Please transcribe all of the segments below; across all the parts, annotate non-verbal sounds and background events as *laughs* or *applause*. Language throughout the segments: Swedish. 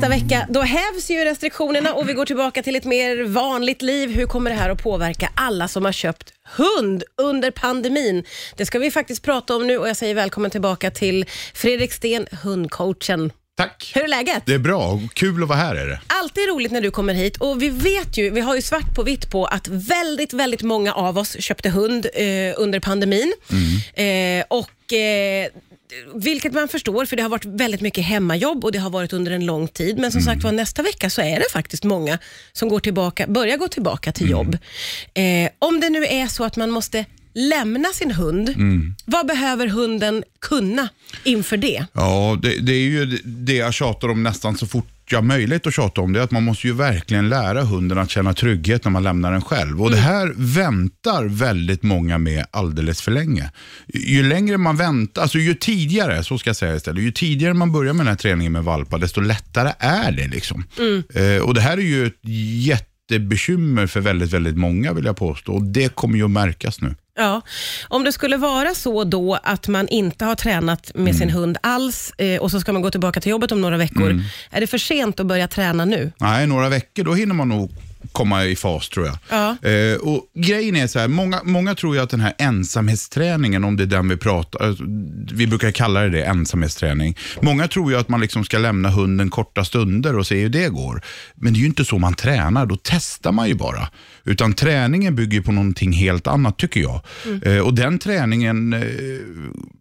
Nästa vecka då hävs ju restriktionerna och vi går tillbaka till ett mer vanligt liv. Hur kommer det här att påverka alla som har köpt hund under pandemin? Det ska vi faktiskt prata om nu och jag säger välkommen tillbaka till Fredrik Sten, hundcoachen. Tack. Hur är läget? Det är bra. Kul att vara här är det. Alltid roligt när du kommer hit och vi vet ju, vi har ju svart på vitt på att väldigt, väldigt många av oss köpte hund eh, under pandemin. Eh, och eh, vilket man förstår, för det har varit väldigt mycket hemmajobb och det har varit under en lång tid. Men som sagt var, nästa vecka så är det faktiskt många som går tillbaka, börjar gå tillbaka till jobb. Eh, om det nu är så att man måste lämna sin hund, vad behöver hunden kunna inför det? Ja, det, det är ju det jag tjatar om nästan så fort jag har möjlighet att tjata om det, är att man måste ju verkligen lära hunden att känna trygghet när man lämnar den själv. Och det här väntar väldigt många med alldeles för länge. Ju längre man väntar, alltså ju tidigare, så ska jag säga istället, ju tidigare man börjar med den här träningen med valpar, desto lättare är det. liksom. Eh, och det här är ju ett jättebekymmer för väldigt, väldigt många vill jag påstå. Och det kommer ju att märkas nu. Ja, om det skulle vara så då att man inte har tränat med sin hund alls eh, och så ska man gå tillbaka till jobbet om några veckor. Är det för sent att börja träna nu? Nej, några veckor, då hinner man nog komma i fas tror jag. Ja. Eh, och Grejen är så här, många, många tror ju att den här ensamhetsträningen, om det är den vi pratar, alltså, vi brukar kalla det det, ensamhetsträning. Många tror ju att man liksom ska lämna hunden korta stunder och se hur det går. Men det är ju inte så man tränar, då testar man ju bara. Utan träningen bygger på någonting helt annat tycker jag. Eh, och den träningen eh,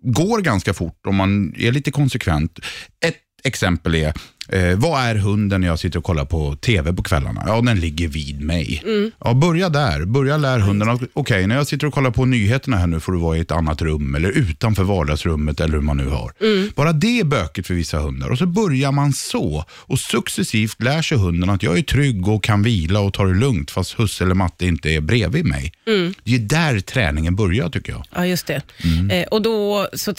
går ganska fort om man är lite konsekvent. Ett exempel är, eh, vad är hunden när jag sitter och kollar på TV på kvällarna? Ja, den ligger vid mig. Ja, börja där. Börja lära hunden att, okej, när jag sitter och kollar på nyheterna här nu får du vara i ett annat rum eller utanför vardagsrummet eller hur man nu har. Bara det är bökigt för vissa hundar och så börjar man så och successivt lär sig hunden att jag är trygg och kan vila och ta det lugnt fast husse eller matte inte är bredvid mig. Det är där träningen börjar tycker jag. Ja, just det. Eh, och då, så,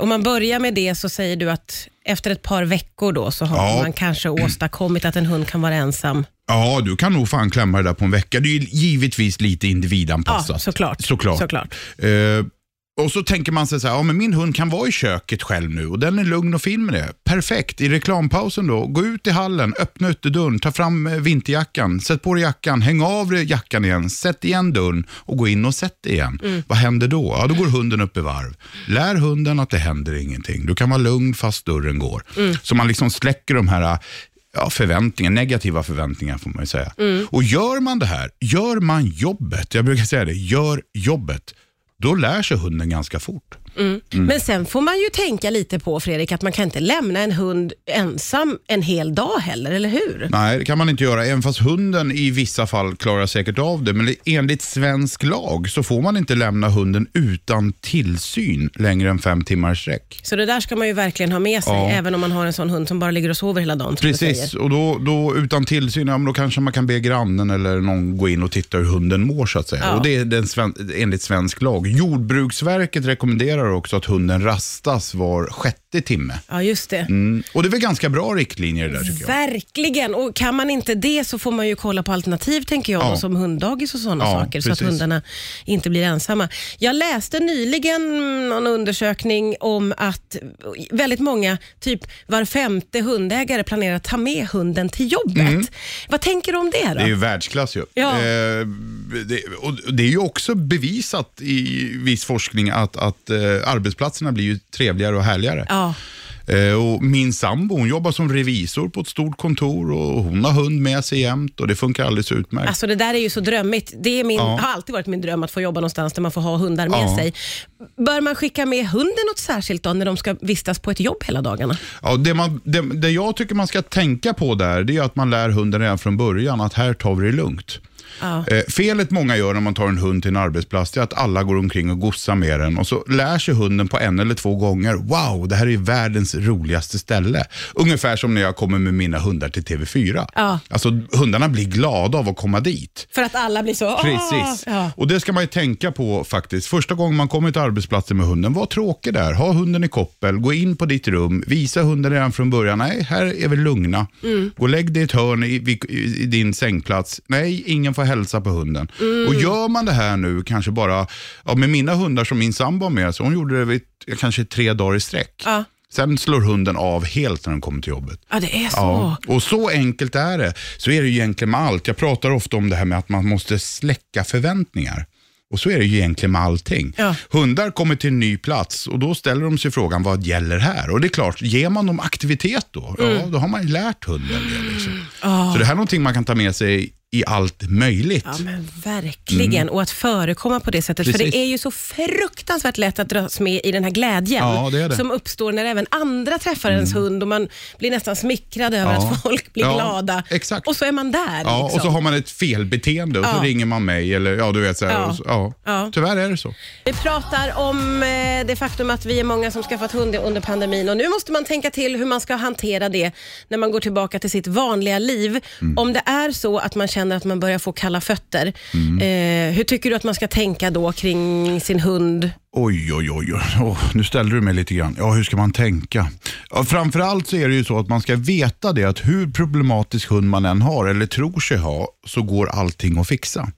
om man börjar med det så säger du att efter ett par veckor då så har Ja. man kanske åstadkommit att en hund kan vara ensam. Ja, du kan nog fan klämma det där på en vecka. Det är ju givetvis lite individanpassat. Ja, såklart. Såklart. Såklart. Eh, och så tänker man sig så här, ja men min hund kan vara i köket själv nu och den är lugn och fin med det. Perfekt, i reklampausen då, gå ut i hallen, öppna ytterdörren, ta fram eh, vinterjackan, sätt på dig jackan, häng av dig jackan igen, sätt igen dörren och gå in och sätt dig igen. Mm. Vad händer då? Ja, då går hunden upp i varv. Lär hunden att det händer ingenting. Du kan vara lugn fast dörren går. Mm. Så man liksom släcker de här ja, förväntningar, negativa förväntningar får man ju säga. Mm. Och gör man det här, gör man jobbet, jag brukar säga det, gör jobbet, då lär sig hunden ganska fort. Mm. Men sen får man ju tänka lite på Fredrik, att man kan inte lämna en hund ensam en hel dag heller, eller hur? Nej, det kan man inte göra, även fast hunden i vissa fall klarar säkert av det. Men enligt svensk lag så får man inte lämna hunden utan tillsyn längre än fem timmar sträck. Så det där ska man ju verkligen ha med sig, Ja. även om man har en sån hund som bara ligger och sover hela dagen. Precis, och då, då utan tillsyn, ja, men då kanske man kan be grannen eller någon gå in och titta hur hunden mår så att säga. Ja. Och det är den enligt svensk lag. Jordbruksverket rekommenderar också att hunden rastas var sjätte timme. Ja, just det. Mm. Och det är väl ganska bra riktlinjer det där tycker jag. Verkligen, och kan man inte det så får man ju kolla på alternativ tänker jag, Ja. som hunddagis och sådana Ja, saker, så att hundarna inte blir ensamma. Jag läste nyligen någon undersökning om att väldigt många, typ var femte hundägare planerar att ta med hunden till jobbet. Vad tänker du om det då? Mm. Det är ju världsklass ju. Ja. Eh, det, och det är ju också bevisat i viss forskning att, att eh, arbetsplatserna blir ju trevligare och härligare. Ja. Eh, och min sambo hon jobbar som revisor på ett stort kontor och hon har hund med sig jämt och det funkar alldeles utmärkt. Alltså det där är ju så drömmigt. Det är min, Ja. har alltid varit min dröm att få jobba någonstans där man får ha hundar med Ja. sig. Bör man skicka med hunden något särskilt då när de ska vistas på ett jobb hela dagarna? Ja, det, man, det, det jag tycker man ska tänka på där, det är att man lär hunden redan från början att här tar vi det lugnt. Ja. Eh, felet många gör när man tar en hund till en arbetsplats är att alla går omkring och gossar med den och så lär sig hunden på en eller två gånger, wow, det här är världens roligaste ställe. Ungefär som när jag kommer med mina hundar till TV4. Ja. Alltså hundarna blir glada av att komma dit. För att alla blir så... Precis. Ja. Och det ska man ju tänka på faktiskt. Första gången man kommer till arbetsplatsen med hunden, var tråkig där. Ha hunden i koppel, gå in på ditt rum, visa hunden redan från början. Nej, här är vi lugna. Mm. Gå och lägg dig i ett hörn i, i, i din sängplats. Nej, ingen får hälsa på hunden. Mm. Och gör man det här nu, kanske bara, ja, med mina hundar som min sambo har med, så hon gjorde det vid, kanske tre dagar i sträck. Ja. Sen slår hunden av helt när den kommer till jobbet. Ja, det är så. Ja, och så enkelt är det. Så är det ju egentligen med allt. Jag pratar ofta om det här med att man måste släcka förväntningar. Och så är det ju egentligen med allting. Ja. Hundar kommer till en ny plats och då ställer de sig frågan vad gäller här? Och det är klart, ger man dem aktivitet då, Mm. ja, då har man ju lärt hunden det. Liksom. Så det här är någonting man kan ta med sig i allt möjligt. Ja, men verkligen. Och att förekomma på det sättet. För Mm. Precis. det är ju så fruktansvärt lätt att dras med i den här glädjen Ja, det det. som uppstår när även andra träffar ens hund och man blir nästan smickrad över Ja. att folk blir glada. exakt. Och så är man där. Ja, liksom. och så har man ett felbeteende och så ringer man mig. Eller, ja, du vet, så här, så, ja. Ja. Tyvärr är det så. Vi pratar om eh, det faktum att vi är många som skaffat hund under pandemin och nu måste man tänka till hur man ska hantera det när man går tillbaka till sitt vanliga liv. Mm. Om det är så att man känner att man börjar få kalla fötter, eh, hur tycker du att man ska tänka då kring sin hund? Oj, oj, oj. Åh, nu ställde du mig lite grann. Ja, hur ska man tänka? Ja, framförallt så är det ju så att man ska veta det att hur problematisk hund man än har eller tror sig ha så går allting att fixa.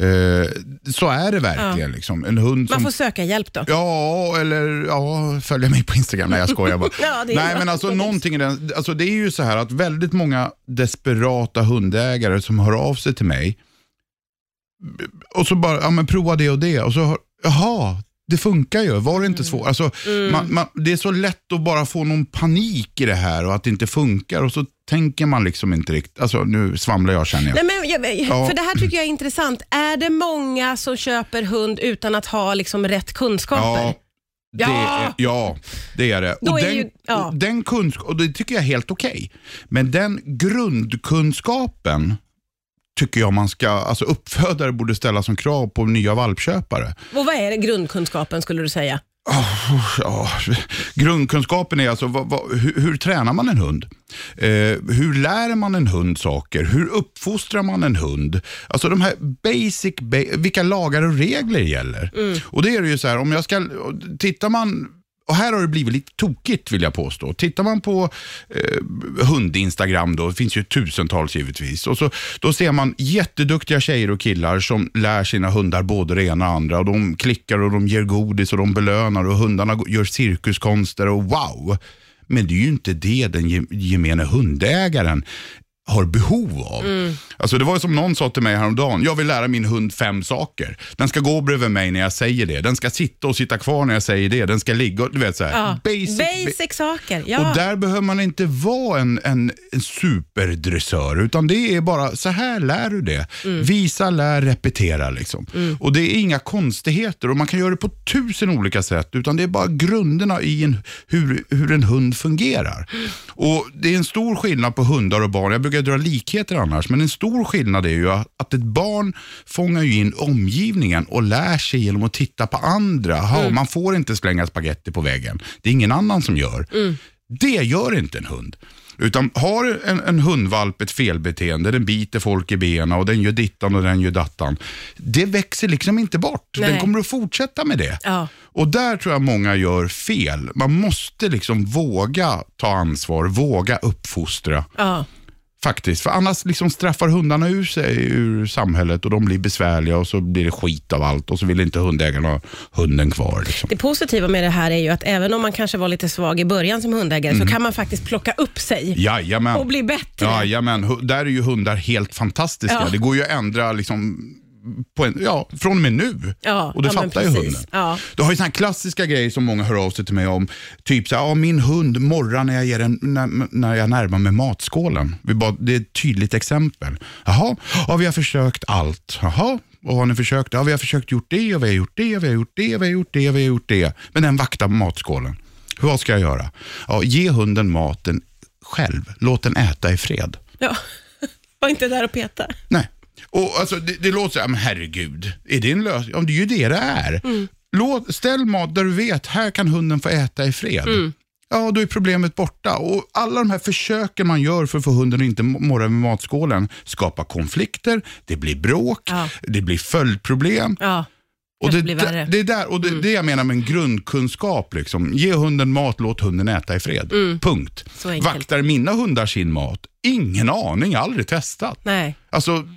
Eh, så är det verkligen. Liksom. En hund Man som får söka hjälp då. Ja, eller ja, följa mig på Instagram. Nej, jag skojar bara. *laughs* Ja, Nej, men alltså någonting i den, alltså det är ju så här att väldigt många desperata hundägare som hör av sig till mig och så bara, ja men prova det och det och så, hör- jaha, det funkar ju, var det inte svårt? Alltså, man, man, det är så lätt att bara få någon panik i det här och att det inte funkar och så tänker man liksom inte riktigt, alltså nu svamlar jag känner jag. Nej, men, jag, Ja. För det här tycker jag är intressant. Är det många som köper hund utan att ha liksom rätt kunskaper? Ja, det Ja! Är, ja, det är det. Då och är den, ju- ja. och den kunsk- och det tycker jag är helt okej. Men den grundkunskapen tycker jag man ska, alltså uppfödare borde ställa som krav på nya valpköpare. Och vad är grundkunskapen skulle du säga? Ja, grundkunskapen är alltså, vad, vad, hur, hur tränar man en hund? Eh, hur lär man en hund saker? Hur uppfostrar man en hund? Alltså de här basic, ba- vilka lagar och regler gäller? Och det är det ju så här, om jag ska, tittar man och här har det blivit lite tokigt vill jag påstå. Tittar man på eh, hund-instagram då, det finns ju tusentals givetvis. Och så, då ser man jätteduktiga tjejer och killar som lär sina hundar både det ena och andra. Och de klickar och de ger godis och de belönar och hundarna gör cirkuskonster och wow. Men det är ju inte det den gemene hundägaren har behov av. Alltså det var som någon sa till mig häromdagen, jag vill lära min hund fem saker. Den ska gå bredvid mig när jag säger det. Den ska sitta och sitta kvar när jag säger det. Den ska ligga och du vet så här. Ja. Basic, Basic saker. Ja. och där behöver man inte vara en, en, en superdressör, utan det är bara så här lär du det. Mm. Visa, lär, repetera. Liksom. Och Det är inga konstigheter och man kan göra det på tusen olika sätt, utan det är bara grunderna i en, hur, hur en hund fungerar. Och Det är en stor skillnad på hundar och barn. Jag brukar dra likheter annars, men en stor skillnad är ju att ett barn fångar ju in omgivningen och lär sig genom att titta på andra. Ha, Man får inte slänga spaghetti på väggen. Det är ingen annan som gör. Det gör inte en hund. Utan har en, en hundvalp ett felbeteende, den biter folk i benen och den gör dittan och den gör dattan. Det växer liksom inte bort. Den Nej. kommer att fortsätta med det. Ja. Och där tror jag många gör fel. Man måste liksom våga ta ansvar, våga uppfostra. Ja. Faktiskt, för annars liksom straffar hundarna ur sig ur samhället och de blir besvärliga och så blir det skit av allt och så vill inte hundägaren ha hunden kvar. Liksom. Det positiva med det här är ju att även om man kanske var lite svag i början som hundägare Mm. så kan man faktiskt plocka upp sig Jajamän. och bli bättre. Jajamän, där är ju hundar helt fantastiska. Ja. Det går ju att ändra liksom på en, ja, från och med nu. Ja, och det ja, fattar ju hunden. Ja. Du har ju här klassiska grejer som många hör av sig till mig om. Typ så här, ja, min hund morrar när jag, ger en, när, när jag närmar mig matskålen. Vi bara, det är ett tydligt exempel. Jaha, ja, vi har försökt allt. Jaha, vad har ni försökt? Ja, vi har försökt gjort det och vi har gjort det och vi har gjort det och vi har gjort det och vi har gjort det. Men den vaktar matskålen. Hur vad ska jag göra? Ja, ge hunden maten själv. Låt den äta i fred. Ja. *laughs* Var inte där och peta. Nej. Och alltså, det, det låter så här, men herregud, är det en lösning? Ja, det är ju det det är. Låt, ställ mat där du vet, här kan hunden få äta i fred. Ja, då är problemet borta. Och alla de här försöken man gör för att få hunden att inte morra med matskålen skapar konflikter, det blir bråk, Ja. det blir följdproblem. Ja. Och det, blir värre. det är där, och det, det jag menar med en grundkunskap. Liksom. Ge hunden mat, låt hunden äta i fred. Punkt. Så enkelt. Vaktar mina hundar sin mat? Ingen aning, aldrig testat. Nej. Alltså,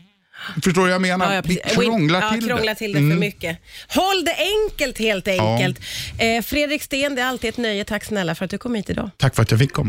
Förstår du vad jag menar? Ja, vi precis. krånglar ja, till krånglar det. till det Mm. för mycket. Håll det enkelt helt enkelt. Eh, Fredrik Sten, det är alltid ett nöje. Tack snälla för att du kom hit idag. Tack för att jag fick komma.